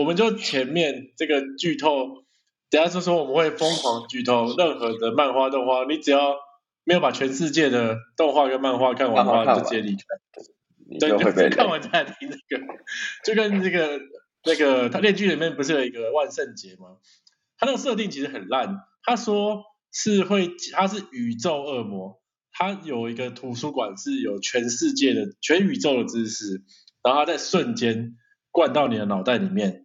我们就前面这个剧透，等下就说我们会疯狂剧透任何的漫画动画，你只要没有把全世界的动画跟漫画看完的话，就直接离开。对，就看完再听这个，就跟这个那个他电剧里面不是有一个万圣节吗？他那个设定其实很烂，他说是会他是宇宙恶魔，他有一个图书馆是有全世界的全宇宙的知识，然后他在瞬间灌到你的脑袋里面。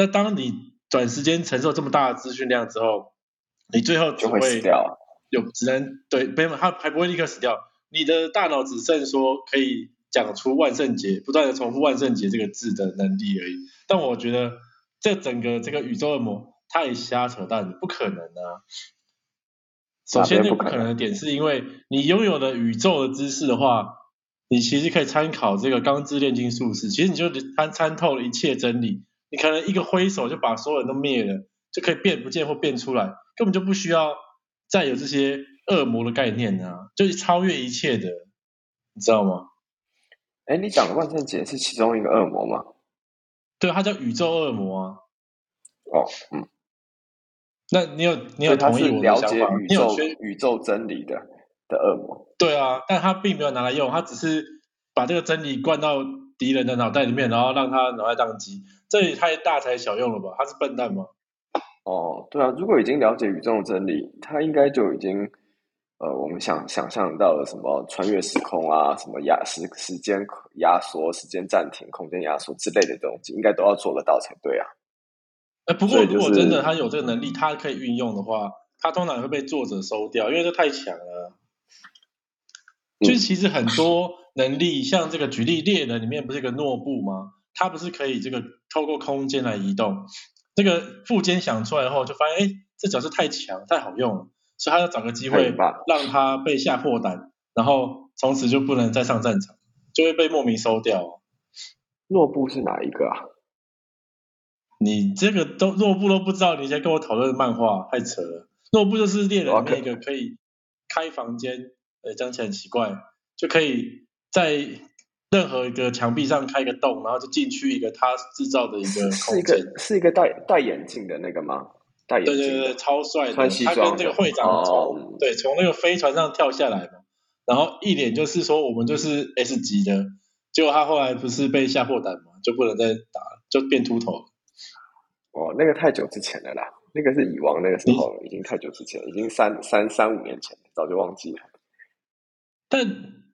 那当你短时间承受这么大的资讯量之后，你最后只会死掉，有只能对，没有他还不会立刻死掉，你的大脑只剩说可以。讲出万圣节，不断的重复万圣节这个字的能力而已。但我觉得这整个这个宇宙恶魔太瞎扯淡了，不可能啊！首先，这不可能的点是因为你拥有的宇宙的知识的话，你其实可以参考这个钢之炼金术士，其实你就参参透了一切真理。你可能一个挥手就把所有人都灭了，就可以变不见或变出来，根本就不需要再有这些恶魔的概念啊，就是超越一切的，你知道吗？哎，你讲的万圣节是其中一个恶魔吗？对，他叫宇宙恶魔啊。哦，嗯。那你有你有同意我了解宇宙宇宙真理的的恶魔？对啊，但他并没有拿来用，他只是把这个真理灌到敌人的脑袋里面，然后让他脑袋宕机。这也太大材小用了吧？他是笨蛋吗？哦，对啊，如果已经了解宇宙真理，他应该就已经。呃，我们想想象到了什么穿越时空啊，什么压时时间压缩、时间暂停、空间压缩之类的东西，应该都要做得到才对啊。哎，不过如果真的他有这个能力，他可以运用的话，他通常会被作者收掉，因为这太强了。就是其实很多能力，像这个举例猎人里面不是一个诺布吗？他不是可以这个透过空间来移动？这个副监想出来后，就发现哎，这角色太强，太好用了。所以他要找个机会让他被吓破胆，然后从此就不能再上战场，就会被莫名收掉。诺布是哪一个啊？你这个都诺布都不知道，你在跟我讨论漫画，太扯了。诺布就是猎人那个可以开房间，呃，讲起来很奇怪，就可以在任何一个墙壁上开个洞，然后就进去一个他制造的一个空间，是一个戴戴眼镜的那个吗？戴眼镜对对对，超帅的！他跟这个会长从对从那个飞船上跳下来嘛，然后一脸就是说我们就是 S 级的，结果他后来不是被吓破胆嘛，就不能再打，就变秃头。哦，那个太久之前的啦，那个是蚁王那个时候，已经太久之前，已经三三三五年前，早就忘记了。但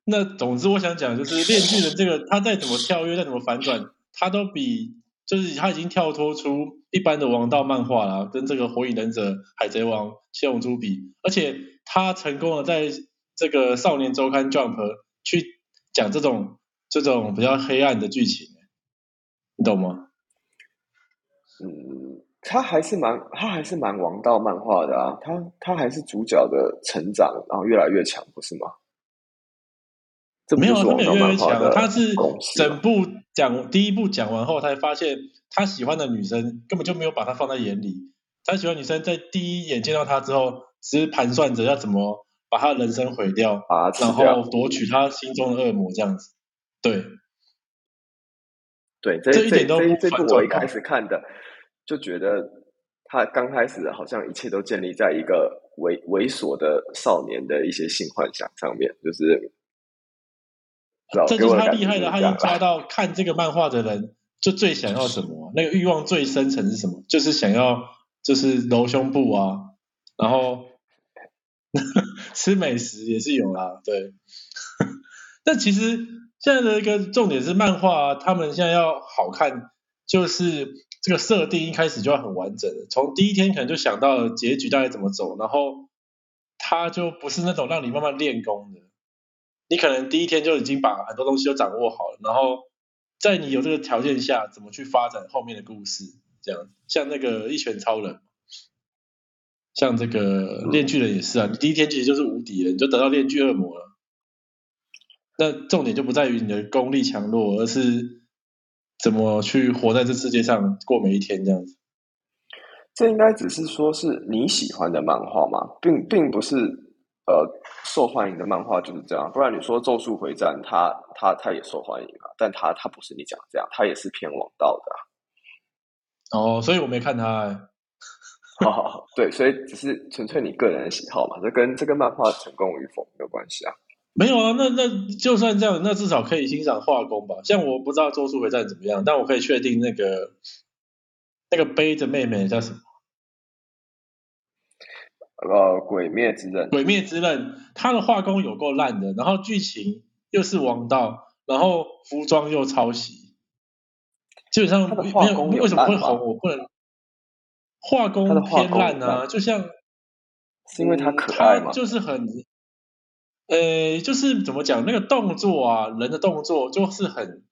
那总之我想讲就是，炼巨人这个他再怎么跳跃，再怎么反转，他都比。就是他已经跳脱出一般的王道漫画了，跟这个火影忍者、海贼王、七龙珠比，而且他成功的在这个少年周刊 Jump 去讲这种这种比较黑暗的剧情，你懂吗？嗯，他还是蛮他还是蛮王道漫画的啊，他他还是主角的成长，然后越来越强，不是吗？没有，他没有越来越强，他是整部讲第一部讲完后，他才发现他喜欢的女生根本就没有把他放在眼里。他喜欢女生在第一眼见到他之后，只是盘算着要怎么把他的人生毁掉，啊然后夺取他心中的恶魔这样子。对，对，这一点都不这部我一开始看的就觉得他刚开始好像一切都建立在一个猥猥琐的少年的一些性幻想上面，就是。这就是他厉害的，他就抓到看这个漫画的人就最想要什么，那个欲望最深层是什么？就是想要就是揉胸部啊，然后 吃美食也是有啦，对。但其实现在的一个重点是漫画，他们现在要好看，就是这个设定一开始就要很完整的，从第一天可能就想到结局大概怎么走，然后他就不是那种让你慢慢练功的。你可能第一天就已经把很多东西都掌握好了，然后在你有这个条件下，怎么去发展后面的故事？这样，像那个一拳超人，像这个炼巨人也是啊，你第一天其实就是无敌了，你就得到炼巨恶魔了。那重点就不在于你的功力强弱，而是怎么去活在这世界上过每一天这样子。这应该只是说是你喜欢的漫画嘛，并并不是。呃，受欢迎的漫画就是这样，不然你说《咒术回战》，它它它也受欢迎啊，但它它不是你讲这样，它也是偏王道的。哦，所以我没看他。好，对，所以只是纯粹你个人的喜好嘛，这跟这个漫画成功与否没有关系啊。没有啊，那那就算这样，那至少可以欣赏画工吧。像我不知道《咒术回战》怎么样，但我可以确定那个那个背着妹妹叫什么？呃，鬼灭之刃。鬼灭之刃，他的画工有够烂的，然后剧情又是王道，然后服装又抄袭，基本上没有为什么会红，我不能。画工偏烂啊，就像是因为他可爱嘛，就是很，呃，就是怎么讲那个动作啊，人的动作就是很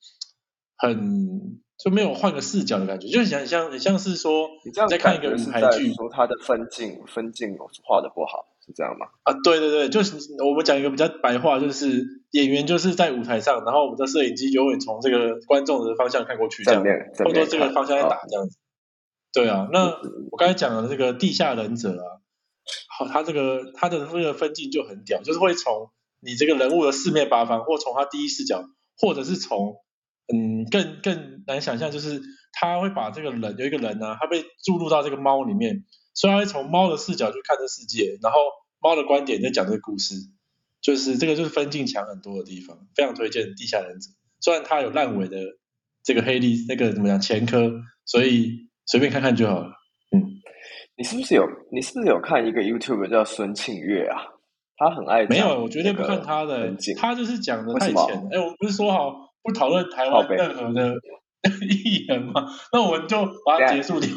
很就没有换个视角的感觉，就很像很像是说你这样在看一个舞台剧，说他的分镜分镜画的不好，是这样吗？啊，对对对，就是我们讲一个比较白话，就是演员就是在舞台上，然后我们的摄影机就会从这个观众的方向看过去，这样，或者说这个方向在打这样子。对啊，那我刚才讲的这个地下忍者啊，好，他这个他的那个分镜就很屌，就是会从你这个人物的四面八方，或从他第一视角，或者是从嗯更更难想象，就是他会把这个人有一个人呢，他被注入到这个猫里面，所以他会从猫的视角去看这世界，然后猫的观点在讲这个故事，就是这个就是分镜强很多的地方，非常推荐地下忍者，虽然它有烂尾的这个黑历那个怎么讲前科，所以。随便看看就好了。嗯，你是不是有？你是不是有看一个 YouTube 叫孙庆月啊？他很爱没有，我绝对不看他的。他就是讲的太浅。哎，我不是说好不讨论台湾任何的艺人吗？那我们就把它结束掉。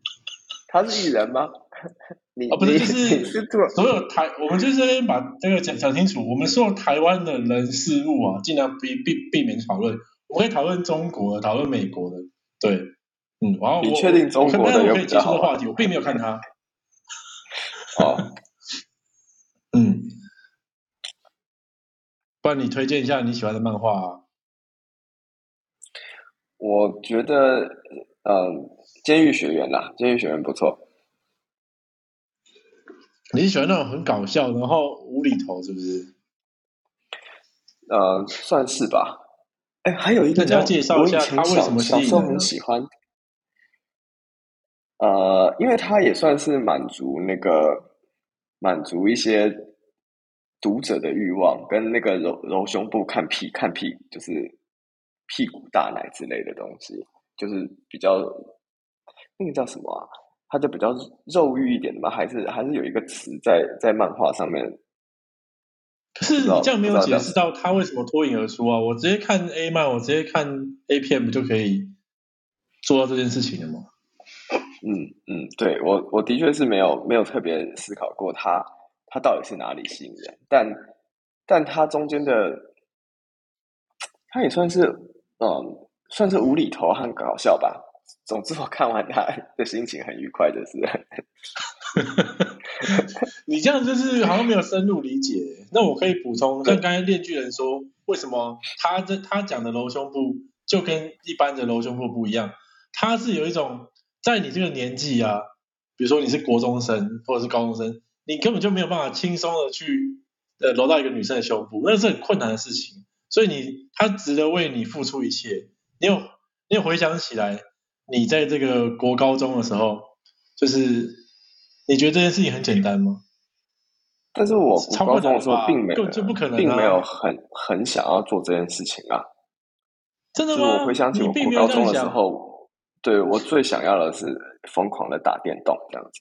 他是艺人吗？你啊，不是，就是所有台，我们就这边把这个讲讲清楚。我们说台湾的人事物啊，尽量避避避免讨论。我们可以讨论中国，讨论美国的，对。嗯，然后你确定中国的有比较好的话题？我并没有看他。好，嗯，不然你推荐一下你喜欢的漫画啊？我觉得，嗯，监狱学员啦，监狱学员不错。你是喜欢那种很搞笑，然后无厘头，是不是？呃，算是吧。哎，还有一个，你要介绍一下他为什么小时候很喜欢。呃，因为他也算是满足那个满足一些读者的欲望，跟那个揉揉胸部看屁看屁，就是屁股大奶之类的东西，就是比较那个叫什么啊？它就比较肉欲一点的嘛，还是还是有一个词在在漫画上面。可是你这样没有解释到他为什么脱颖而出啊？我直接看 A 漫，我直接看 A 片，不就可以做到这件事情了吗？嗯嗯，对我我的确是没有没有特别思考过他他到底是哪里吸引人，但但他中间的他也算是嗯算是无厘头和搞笑吧。总之我看完他的心情很愉快就是，你这样就是好像没有深入理解。那我可以补充，像刚才炼巨人说，为什么他这他讲的揉胸部就跟一般的揉胸部不一样？他是有一种。在你这个年纪啊，比如说你是国中生或者是高中生，你根本就没有办法轻松的去呃揉到一个女生的胸部，那是很困难的事情。所以你他值得为你付出一切。你有你有回想起来，你在这个国高中的时候，就是你觉得这件事情很简单吗？但是我国高中的时候并没有，就不可能，并没有很很想要做这件事情啊。真的吗？我回想起我国高中的时候。对我最想要的是疯狂的打电动这样子，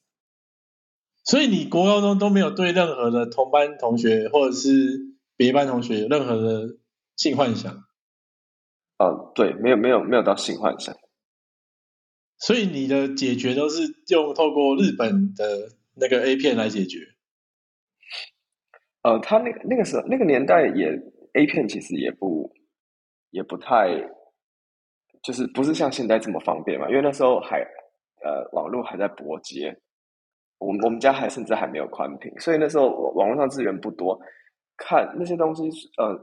所以你国高中都没有对任何的同班同学或者是别班同学有任何的性幻想？嗯，对，没有没有没有到性幻想。所以你的解决都是用透过日本的那个 A 片来解决？呃，他那个那个时候那个年代也 A 片其实也不也不太。就是不是像现在这么方便嘛？因为那时候还呃网络还在拨接，我们我们家还甚至还没有宽屏，所以那时候网络上资源不多，看那些东西呃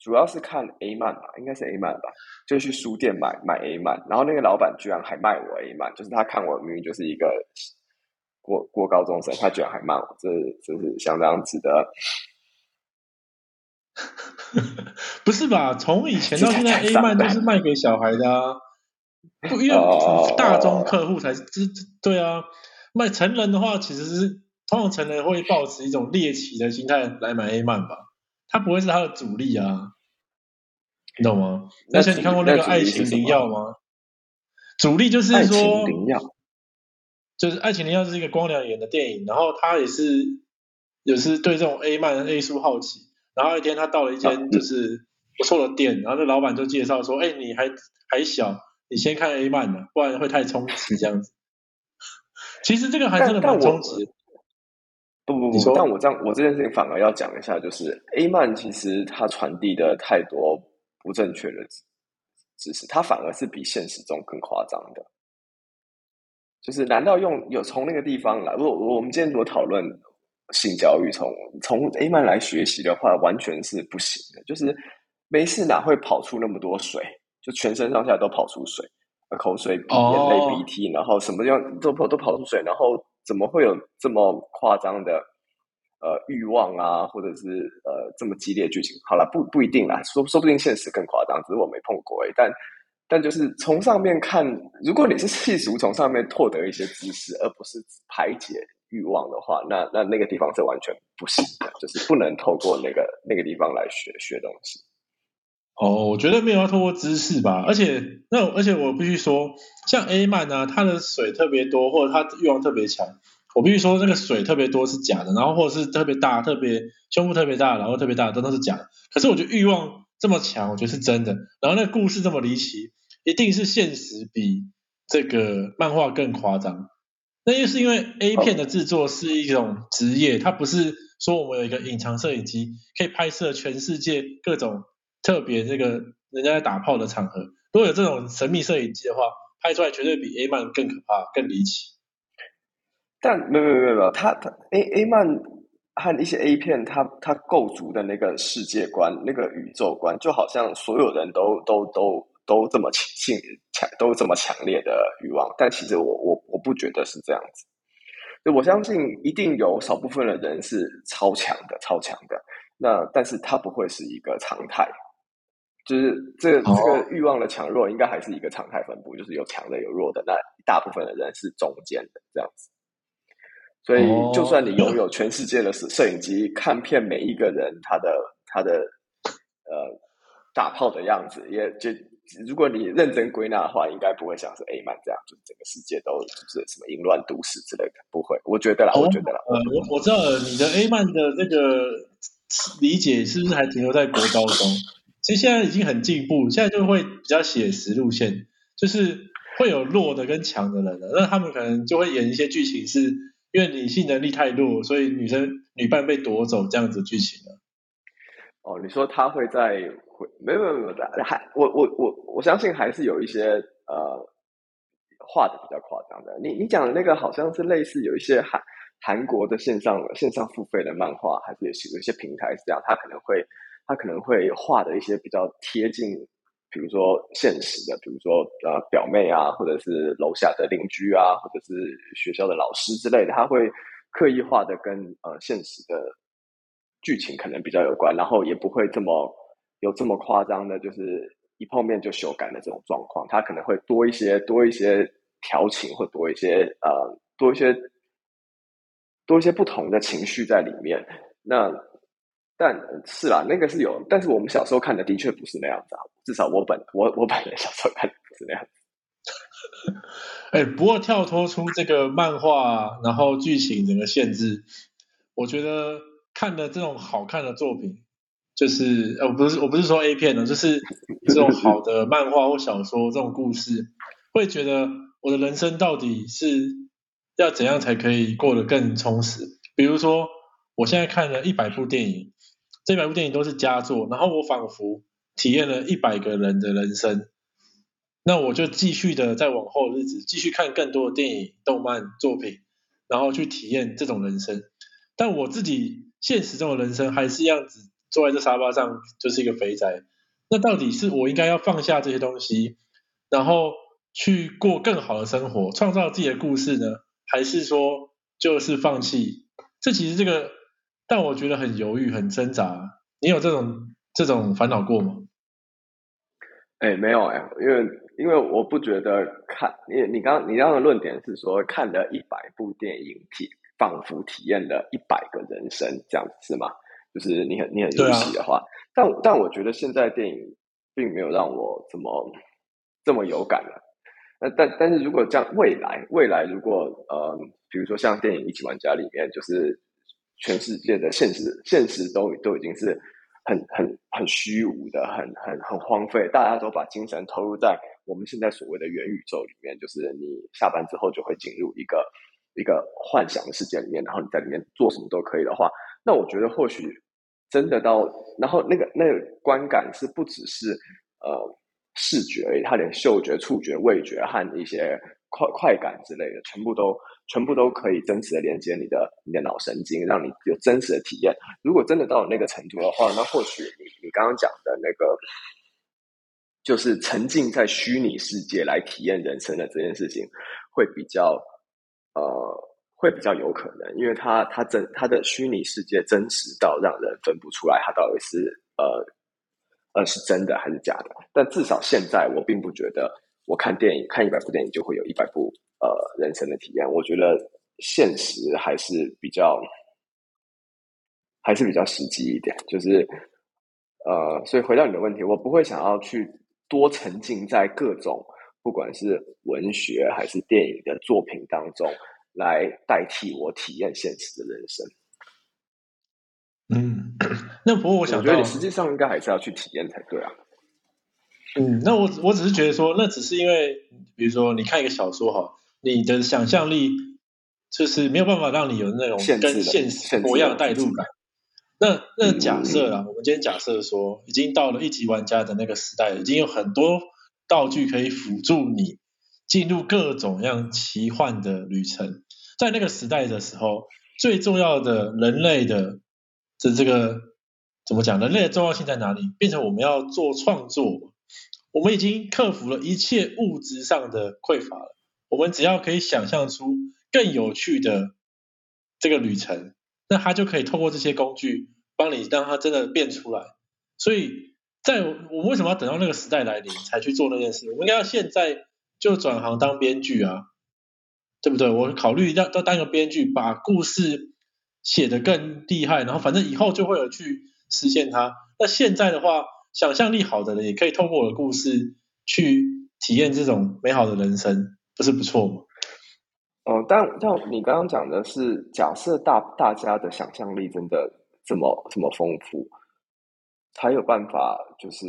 主要是看 A 漫吧，应该是 A 漫吧，就去书店买买 A 漫，然后那个老板居然还卖我 A 漫，就是他看我明明就是一个过过高中生，他居然还卖我，这这是相当值得。不是吧？从以前到现在，A 漫都是卖给小孩的啊。不，因为大众客户才是，对啊，卖成人的话，其实是通常成人会抱持一种猎奇的心态来买 A 漫吧，它不会是他的主力啊，你懂吗？而且你看过那个《爱情灵药》吗？主力就是说，就是《爱情灵药》是一个光良演的电影，然后他也是也是对这种 A 漫 A 书好奇，然后一天他到了一间就是不错的店，然后那老板就介绍说：“哎，你还还小。”你先看 A 漫的，不然会太冲击这样子。其实这个还真的蛮冲击。不不不，但我这样，我这件事情反而要讲一下，就是 A 曼其实它传递的太多不正确的知识，它反而是比现实中更夸张的。就是难道用有从那个地方来？如果我们今天如果讨论性教育，从从 A 曼来学习的话，完全是不行的。就是没事哪会跑出那么多水？就全身上下都跑出水，口水、眼泪、鼻涕，然后什么地方都跑都跑出水，然后怎么会有这么夸张的呃欲望啊，或者是呃这么激烈剧情？好了，不不一定啦，说说不定现实更夸张，只是我没碰过诶。但但就是从上面看，如果你是细数从上面获得一些知识，而不是排解欲望的话，那那那个地方是完全不行的，就是不能透过那个那个地方来学学东西。哦，我觉得没有要透过知识吧，而且那而且我必须说，像 A 曼呢，它的水特别多，或者它欲望特别强，我必须说那个水特别多是假的，然后或者是特别大，特别胸部特别大，然后特别大，都都是假的。可是我觉得欲望这么强，我觉得是真的。然后那个故事这么离奇，一定是现实比这个漫画更夸张。那又是因为 A 片的制作是一种职业，它不是说我们有一个隐藏摄影机可以拍摄全世界各种。特别这个人家在打炮的场合，如果有这种神秘摄影机的话，拍出来绝对比 A 漫更可怕、更离奇。但没有没有没有没，他他 A A 漫和一些 A 片，它它构筑的那个世界观、那个宇宙观，就好像所有人都都都都这么强、强都这么强烈的欲望。但其实我我我不觉得是这样子。我相信一定有少部分的人是超强的、超强的。那但是它不会是一个常态。就是这这个欲望的强弱，应该还是一个常态分布，就是有强的有弱的，那大部分的人是中间的这样子。所以，就算你拥有全世界的摄摄影机，看遍每一个人他的他的呃打炮的样子，也就如果你认真归纳的话，应该不会像是 A 曼这样，就是整个世界都是什么淫乱都市之类的，不会。我觉得啦，我觉得啦。呃，我我知道你的 A 曼的那个理解是不是还停留在国高中？其实现在已经很进步，现在就会比较写实路线，就是会有弱的跟强的人了。那他们可能就会演一些剧情，是因为女性能力太弱，所以女生女伴被夺走这样子剧情了。哦，你说他会在会没有没有没有的，还我我我我相信还是有一些呃画的比较夸张的。你你讲的那个好像是类似有一些韩韩国的线上线上付费的漫画，还是有有些平台是这样，他可能会。他可能会画的一些比较贴近，比如说现实的，比如说呃表妹啊，或者是楼下的邻居啊，或者是学校的老师之类的，他会刻意画的跟呃现实的剧情可能比较有关，然后也不会这么有这么夸张的，就是一碰面就修改的这种状况，他可能会多一些多一些调情，或多一些呃多一些多一些不同的情绪在里面，那。但是啦，那个是有，但是我们小时候看的的确不是那样子啊。至少我本我我本人小时候看的不是那样子。哎，不过跳脱出这个漫画，然后剧情整个限制，我觉得看的这种好看的作品，就是呃，不是我不是说 A 片呢，就是这种好的漫画或小说这种故事，会觉得我的人生到底是要怎样才可以过得更充实？比如说，我现在看了一百部电影。这百部电影都是佳作，然后我仿佛体验了一百个人的人生，那我就继续的在往后日子继续看更多的电影、动漫作品，然后去体验这种人生。但我自己现实中的人生还是样子，坐在这沙发上就是一个肥宅。那到底是我应该要放下这些东西，然后去过更好的生活，创造自己的故事呢，还是说就是放弃？这其实这个。但我觉得很犹豫，很挣扎。你有这种这种烦恼过吗？哎，没有哎，因为因为我不觉得看你你刚你刚刚的论点是说看了一百部电影体仿佛体验了一百个人生这样子是吗？就是你很你很入戏的话，但但我觉得现在电影并没有让我这么这么有感了。那但但是如果这样未来未来如果呃比如说像电影《一级玩家》里面，就是全世界的现实现实都都已经是很很很虚无的，很很很荒废，大家都把精神投入在我们现在所谓的元宇宙里面，就是你下班之后就会进入一个一个幻想的世界里面，然后你在里面做什么都可以的话。那我觉得或许真的到，然后那个那个观感是不只是呃视觉而已，它连嗅觉、触觉、味觉和一些快快感之类的，全部都全部都可以真实的连接你的你的脑神经，让你有真实的体验。如果真的到了那个程度的话，那或许你你刚刚讲的那个，就是沉浸在虚拟世界来体验人生的这件事情，会比较呃。会比较有可能，因为它它真它的虚拟世界真实到让人分不出来，它到底是呃呃是真的还是假的。但至少现在，我并不觉得我看电影看一百部电影就会有一百部呃人生的体验。我觉得现实还是比较还是比较实际一点。就是呃，所以回到你的问题，我不会想要去多沉浸在各种不管是文学还是电影的作品当中。来代替我体验现实的人生。嗯，那不过我想觉得你实际上应该还是要去体验才对啊。嗯，那我我只是觉得说，那只是因为，比如说你看一个小说哈，你的想象力就是没有办法让你有那种跟现实模样的代入感。那那假设啊，我们今天假设说，已经到了一级玩家的那个时代，已经有很多道具可以辅助你。进入各种样奇幻的旅程，在那个时代的时候，最重要的人类的的这个怎么讲？人类的重要性在哪里？变成我们要做创作，我们已经克服了一切物质上的匮乏了。我们只要可以想象出更有趣的这个旅程，那他就可以透过这些工具帮你让它真的变出来。所以，在我们为什么要等到那个时代来临才去做那件事？我们应该要现在。就转行当编剧啊，对不对？我考虑要要当个编剧，把故事写得更厉害，然后反正以后就会有去实现它。那现在的话，想象力好的人也可以透过我的故事去体验这种美好的人生，不是不错吗？哦，但像你刚刚讲的是，假设大大家的想象力真的这么这么丰富，才有办法就是。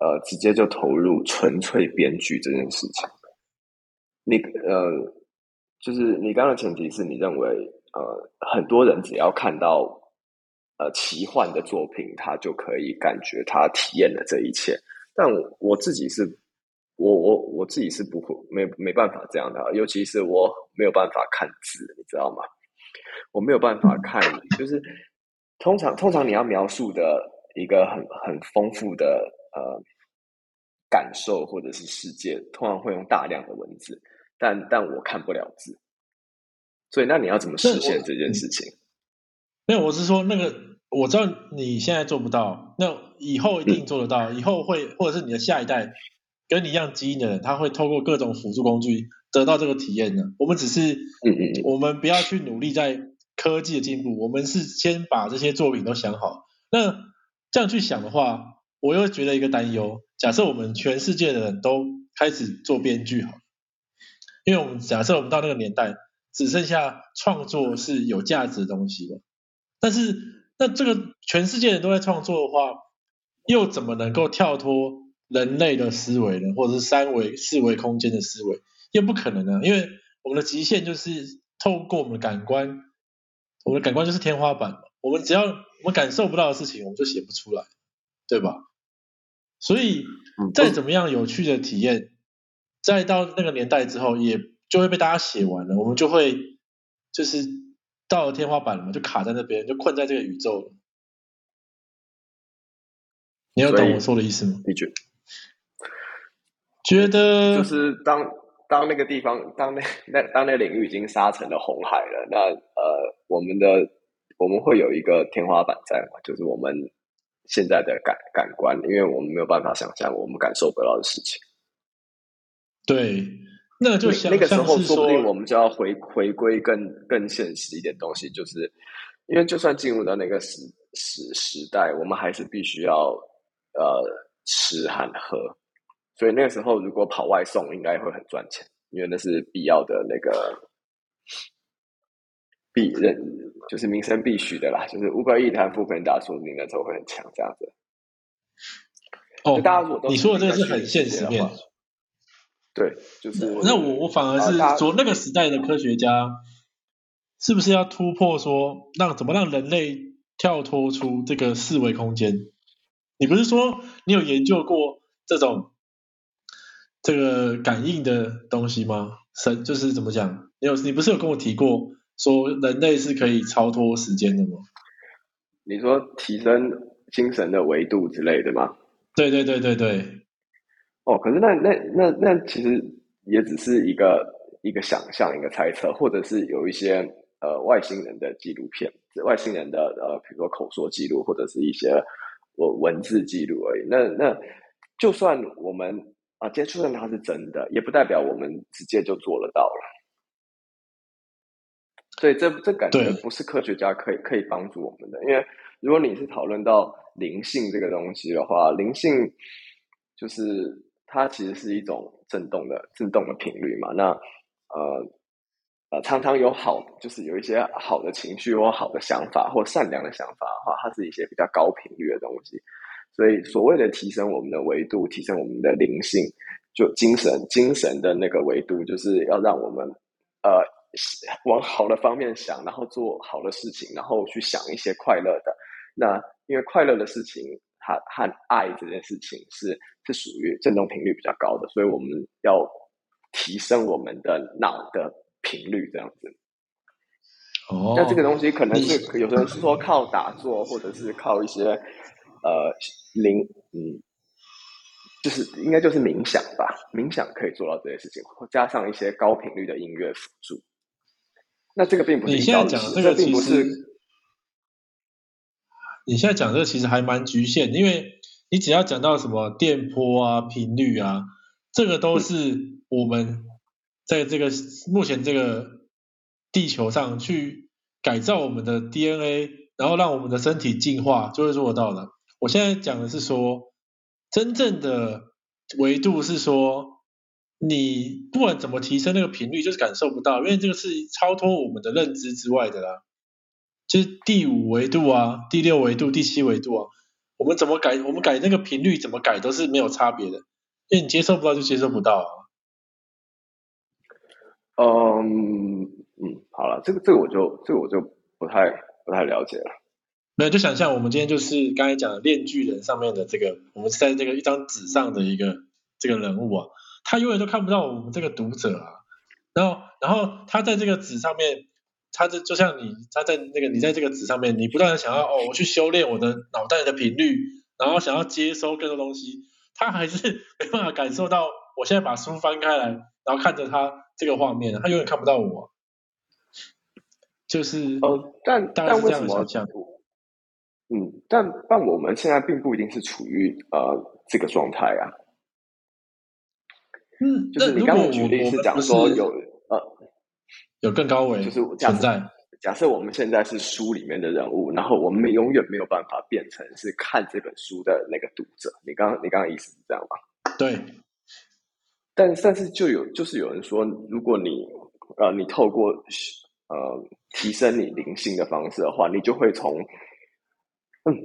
呃，直接就投入纯粹编剧这件事情。你呃，就是你刚刚的前提是你认为，呃，很多人只要看到呃奇幻的作品，他就可以感觉他体验了这一切。但我自己是，我我我自己是不会没没办法这样的，尤其是我没有办法看字，你知道吗？我没有办法看，就是通常通常你要描述的一个很很丰富的。呃，感受或者是世界，通常会用大量的文字，但但我看不了字，所以那你要怎么实现这件事情？没有，我是说那个，我知道你现在做不到，那以后一定做得到，以后会或者是你的下一代跟你一样基因的人，他会透过各种辅助工具得到这个体验的。我们只是，嗯嗯，我们不要去努力在科技的进步，我们是先把这些作品都想好。那这样去想的话。我又觉得一个担忧，假设我们全世界的人都开始做编剧好，因为我们假设我们到那个年代只剩下创作是有价值的东西了，但是那这个全世界人都在创作的话，又怎么能够跳脱人类的思维呢？或者是三维、四维空间的思维，又不可能呢？因为我们的极限就是透过我们的感官，我们的感官就是天花板嘛我们只要我们感受不到的事情，我们就写不出来，对吧？所以，再怎么样有趣的体验，再到那个年代之后，也就会被大家写完了。我们就会就是到了天花板了嘛，就卡在那边，就困在这个宇宙了。你要懂我说的意思吗？你觉觉得就是当当那个地方，当那那当那领域已经沙成了红海了，那呃，我们的我们会有一个天花板在嘛？就是我们。现在的感感官，因为我们没有办法想象我们感受不到的事情。对，那就那个时候说不定我们就要回回归更更现实一点东西，就是因为就算进入到那个时时时代，我们还是必须要呃吃和喝，所以那个时候如果跑外送，应该会很赚钱，因为那是必要的那个必认，就是民生必须的啦，就是五百亿台副本打出你那时候会很强这样子。哦，大家如果都你说的这个是很现实面，对，就是那我我反而是说那个时代的科学家是不是要突破说让怎么让人类跳脱出这个四维空间？你不是说你有研究过这种这个感应的东西吗？神就是怎么讲？你有你不是有跟我提过说人类是可以超脱时间的吗？你说提升精神的维度之类的吗？对对对对对，哦，可是那那那那其实也只是一个一个想象，一个猜测，或者是有一些呃外星人的纪录片，外星人的呃，比如说口说记录，或者是一些文文字记录而已。那那就算我们啊接触到它是真的，也不代表我们直接就做得到了。所以这这感觉不是科学家可以可以帮助我们的，因为如果你是讨论到。灵性这个东西的话，灵性就是它其实是一种震动的震动的频率嘛。那呃呃，常常有好，就是有一些好的情绪或好的想法或善良的想法的话，它是一些比较高频率的东西。所以所谓的提升我们的维度，提升我们的灵性，就精神精神的那个维度，就是要让我们呃往好的方面想，然后做好的事情，然后去想一些快乐的那。因为快乐的事情，它和爱这件事情是是属于振动频率比较高的，所以我们要提升我们的脑的频率，这样子。哦，那这个东西可能是有的人是说靠打坐，或者是靠一些呃灵，嗯，就是应该就是冥想吧，冥想可以做到这些事情，加上一些高频率的音乐辅助。那这个并不是你现在讲这个并不是。你现在讲这个其实还蛮局限，因为你只要讲到什么电波啊、频率啊，这个都是我们在这个目前这个地球上去改造我们的 DNA，然后让我们的身体进化就会做得到的。我现在讲的是说，真正的维度是说，你不管怎么提升那个频率，就是感受不到，因为这个是超脱我们的认知之外的啦。就是第五维度啊，第六维度、第七维度啊，我们怎么改？我们改那个频率怎么改都是没有差别的，因为你接受不到就接受不到啊。嗯嗯，好了，这个这个我就这个我就不太不太了解了。没有，就想象我们今天就是刚才讲的《炼巨人》上面的这个，我们是在这个一张纸上的一个这个人物啊，他永远都看不到我们这个读者啊，然后然后他在这个纸上面。他这就像你，他在那个你在这个纸上面，你不断的想要哦，我去修炼我的脑袋的频率，然后想要接收更多东西，他还是没办法感受到。我现在把书翻开来，然后看着他这个画面，他永远看不到我。就是呃，但但为什么？嗯，但但我们现在并不一定是处于呃这个状态啊。嗯，就是你刚刚举例是讲说有呃。有更高维就是存在。假设我们现在是书里面的人物，然后我们永远没有办法变成是看这本书的那个读者。你刚你刚刚意思是这样吗？对。但但是就有就是有人说，如果你呃你透过呃提升你灵性的方式的话，你就会从嗯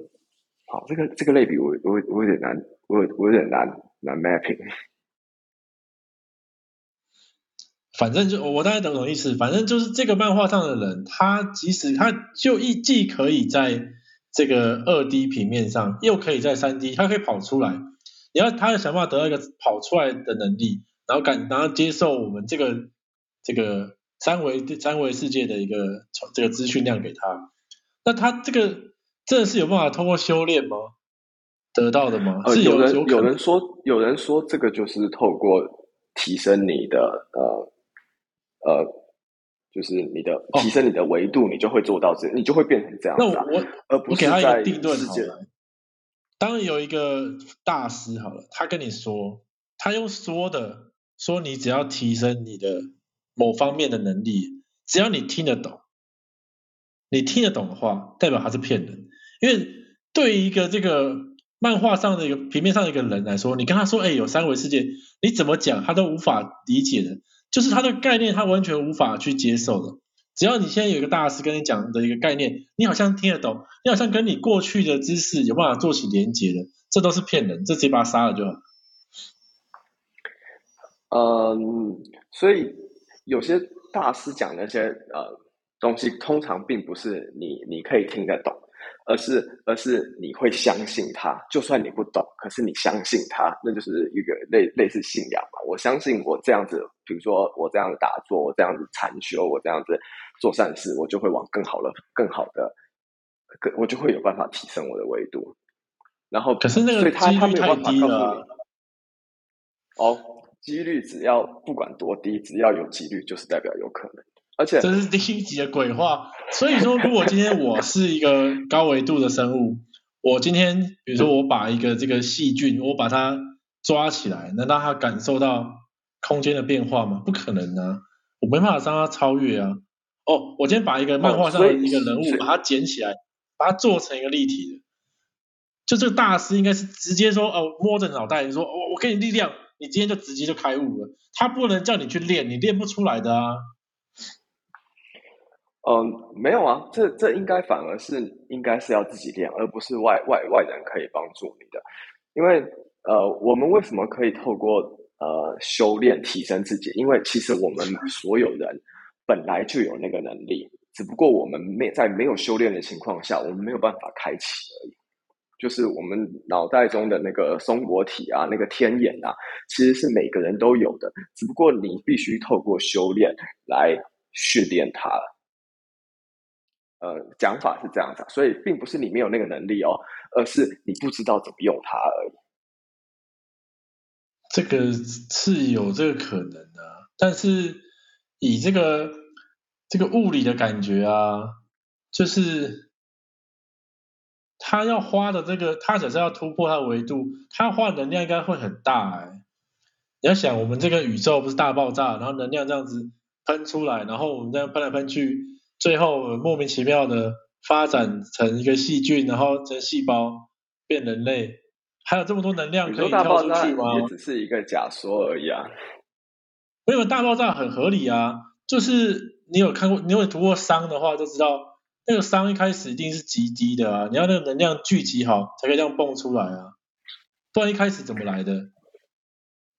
好这个这个类比我我我有点难我我有点难难 mapping。反正就我大概懂懂意思，反正就是这个漫画上的人，他即使他就一既可以在这个二 D 平面上，又可以在三 D，他可以跑出来。你要他要想办法得到一个跑出来的能力，然后敢然后接受我们这个这个三维三维世界的一个这个资讯量给他。那他这个真的是有办法通过修炼吗？得到的吗？是有人有人说有人说这个就是透过提升你的呃。呃，就是你的提升你的维度，你就会做到这，你就会变成这样。那我而不是他一个定论好了。当有一个大师好了，他跟你说，他用说的说你只要提升你的某方面的能力，只要你听得懂，你听得懂的话，代表他是骗人。因为对于一个这个漫画上的一个平面上的一个人来说，你跟他说，哎，有三维世界，你怎么讲他都无法理解的，就是他的概念他完全无法去接受的。只要你现在有一个大师跟你讲的一个概念，你好像听得懂，你好像跟你过去的知识有办法做起连接的，这都是骗人，这直接把他杀了就好。嗯，所以有些大师讲那些呃东西，通常并不是你你可以听得懂，而是而是你会相信他，就算你不懂，可是你相信他，那就是一个类类似信仰嘛。我相信我这样子，比如说我这样子打坐，我这样子禅修，我这样子做善事，我就会往更好的、更好的，更我就会有办法提升我的维度。然后，可是那个他他没有办法低了。哦。几率只要不管多低，只要有几率，就是代表有可能。而且这是第一集的鬼话。所以说，如果今天我是一个高维度的生物，我今天比如说我把一个这个细菌，我把它抓起来，能让它感受到空间的变化吗？不可能啊！我没办法让它超越啊。哦，我今天把一个漫画上的一个人物，把它捡起来，把它做成一个立体的，就这个大师应该是直接说哦，摸着脑袋说，我我给你力量。你今天就直接就开悟了，他不能叫你去练，你练不出来的啊。嗯，没有啊，这这应该反而是应该是要自己练，而不是外外外人可以帮助你的。因为呃，我们为什么可以透过呃修炼提升自己？因为其实我们所有人本来就有那个能力，只不过我们没在没有修炼的情况下，我们没有办法开启而已。就是我们脑袋中的那个松果体啊，那个天眼啊，其实是每个人都有的，只不过你必须透过修炼来训练它。呃，讲法是这样子，所以并不是你没有那个能力哦，而是你不知道怎么用它而已。这个是有这个可能的，但是以这个这个物理的感觉啊，就是。他要花的这个，他只是要突破他的维度，他花的能量应该会很大哎。你要想，我们这个宇宙不是大爆炸，然后能量这样子喷出来，然后我们这样喷来喷去，最后莫名其妙的发展成一个细菌，然后成细胞变人类，还有这么多能量可以跳出去吗？也只是一个假说而已啊。没有大爆炸很合理啊，就是你有看过，你有读过商的话就知道。那个熵一开始一定是极低的啊，你要那个能量聚集好，才可以这样蹦出来啊，不然一开始怎么来的？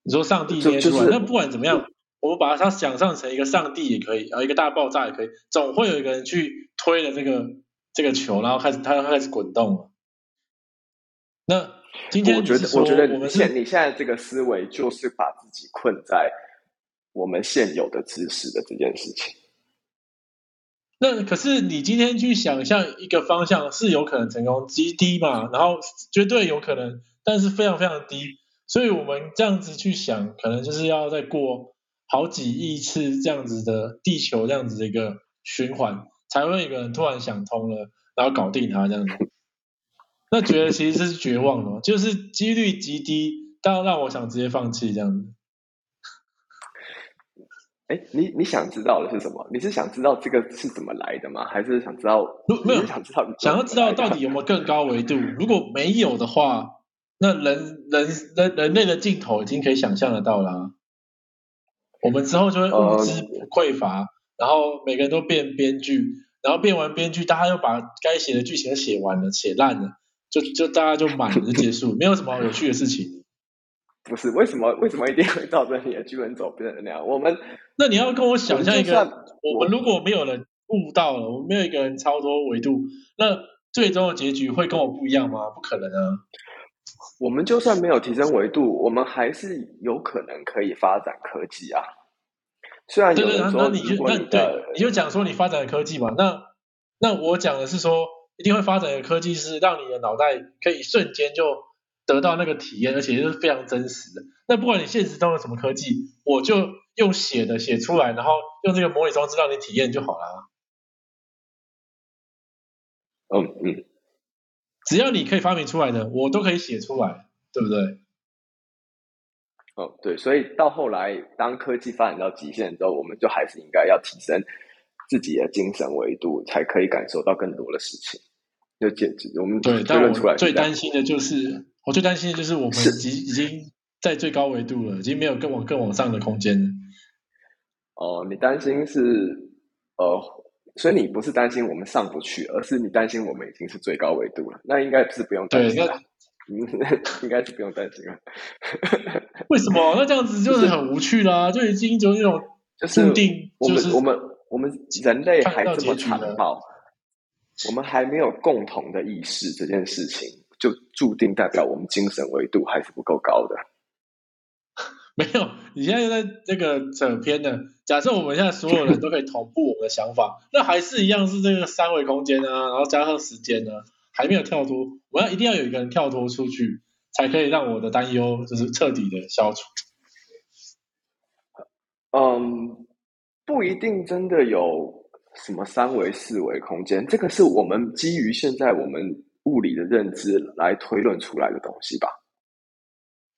你说上帝捏出来，那不管怎么样，我们把它想象成一个上帝也可以，然后，一个大爆炸也可以，总会有一个人去推了这个这个球，然后开始它开始滚动了。那今天我觉得，我觉得我们现你现在这个思维就是把自己困在我们现有的知识的这件事情。那可是你今天去想象一个方向是有可能成功，极低嘛，然后绝对有可能，但是非常非常低，所以我们这样子去想，可能就是要再过好几亿次这样子的地球这样子的一个循环，才会有个人突然想通了，然后搞定它这样子。那觉得其实是绝望的，就是几率极低，到让我想直接放弃这样子。哎，你你想知道的是什么？你是想知道这个是怎么来的吗？还是想知道？没有想知道，想要知道到底有没有更高维度？如果没有的话，那人人人人类的尽头已经可以想象得到了。我们之后就会物资匮乏，然后每个人都变编剧，然后变完编剧，大家又把该写的剧情写完了，写烂了，就就大家就满了就结束，没有什么有趣的事情。不是为什么？为什么一定会照着你的剧本走变成那样？我们那你要跟我想象一个，我们如果没有人悟到了，我们没有一个人超脱维度，那最终的结局会跟我不一样吗？不可能啊！我们就算没有提升维度，我们还是有可能可以发展科技啊。虽然有人说，那你就那对，你就讲说你发展的科技嘛。那那我讲的是说，一定会发展的科技是让你的脑袋可以瞬间就。得到那个体验，而且是非常真实的。那不管你现实中有什么科技，我就用写的写出来，然后用这个模拟装置让你体验就好了。嗯嗯，只要你可以发明出来的，我都可以写出来，对不对？哦，对，所以到后来，当科技发展到极限之后，我们就还是应该要提升自己的精神维度，才可以感受到更多的事情。就简直我们对，但我最担心的就是，我最担心的就是我们已已经在最高维度了，已经没有更往更往上的空间了。哦，你担心是呃，所以你不是担心我们上不去，而是你担心我们已经是最高维度了。那应该是不用担心了，应该是不用担心了。为什么？那这样子就是很无趣啦，就已经就那种注定，我们我们我们人类还这么残暴，我们还没有共同的意识，这件事情就注定代表我们精神维度还是不够高的。没有，你现在在这个整篇的假设，我们现在所有人都可以同步我们的想法，那还是一样是这个三维空间啊，然后加上时间呢，还没有跳脱。我要一定要有一个人跳脱出去，才可以让我的担忧就是彻底的消除。嗯，不一定真的有什么三维、四维空间，这个是我们基于现在我们物理的认知来推论出来的东西吧？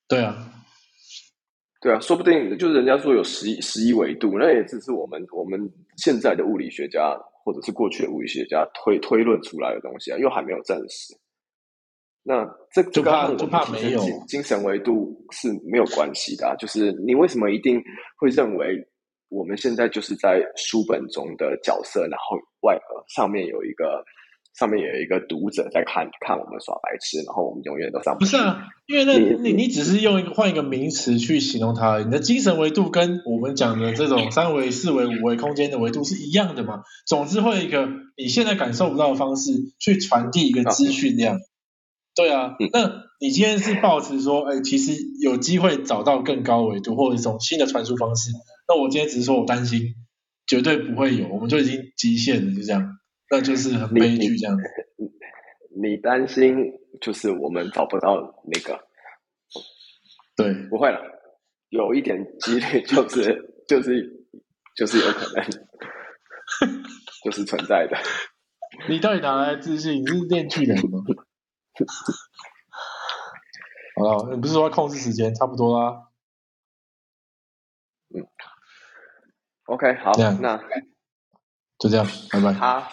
对啊。对啊，说不定就是人家说有十一十一维度，那也只是我们我们现在的物理学家或者是过去的物理学家推推论出来的东西啊，又还没有证实。那这就怕就怕没有精神维度是没有关系的啊，就是你为什么一定会认为我们现在就是在书本中的角色，然后外上面有一个。上面有一个读者在看看我们耍白痴，然后我们永远都上不是啊，因为那你你只是用一个换一个名词去形容它，你的精神维度跟我们讲的这种 三维、四维、五维空间的维度是一样的嘛？总之会一个你现在感受不到的方式去传递一个资讯量。对啊，那你今天是抱持说，哎，其实有机会找到更高维度或者一种新的传输方式。那我今天只是说我担心，绝对不会有，我们就已经极限了，就这样。那就是很悲剧这样子。你担心就是我们找不到那个，对，不会了，有一点几率 就是就是就是有可能，就是存在的。你到底哪来自信？你是练巨人吗？好了，你不是说要控制时间，差不多啦。嗯，OK，好，那就这样，拜拜。好。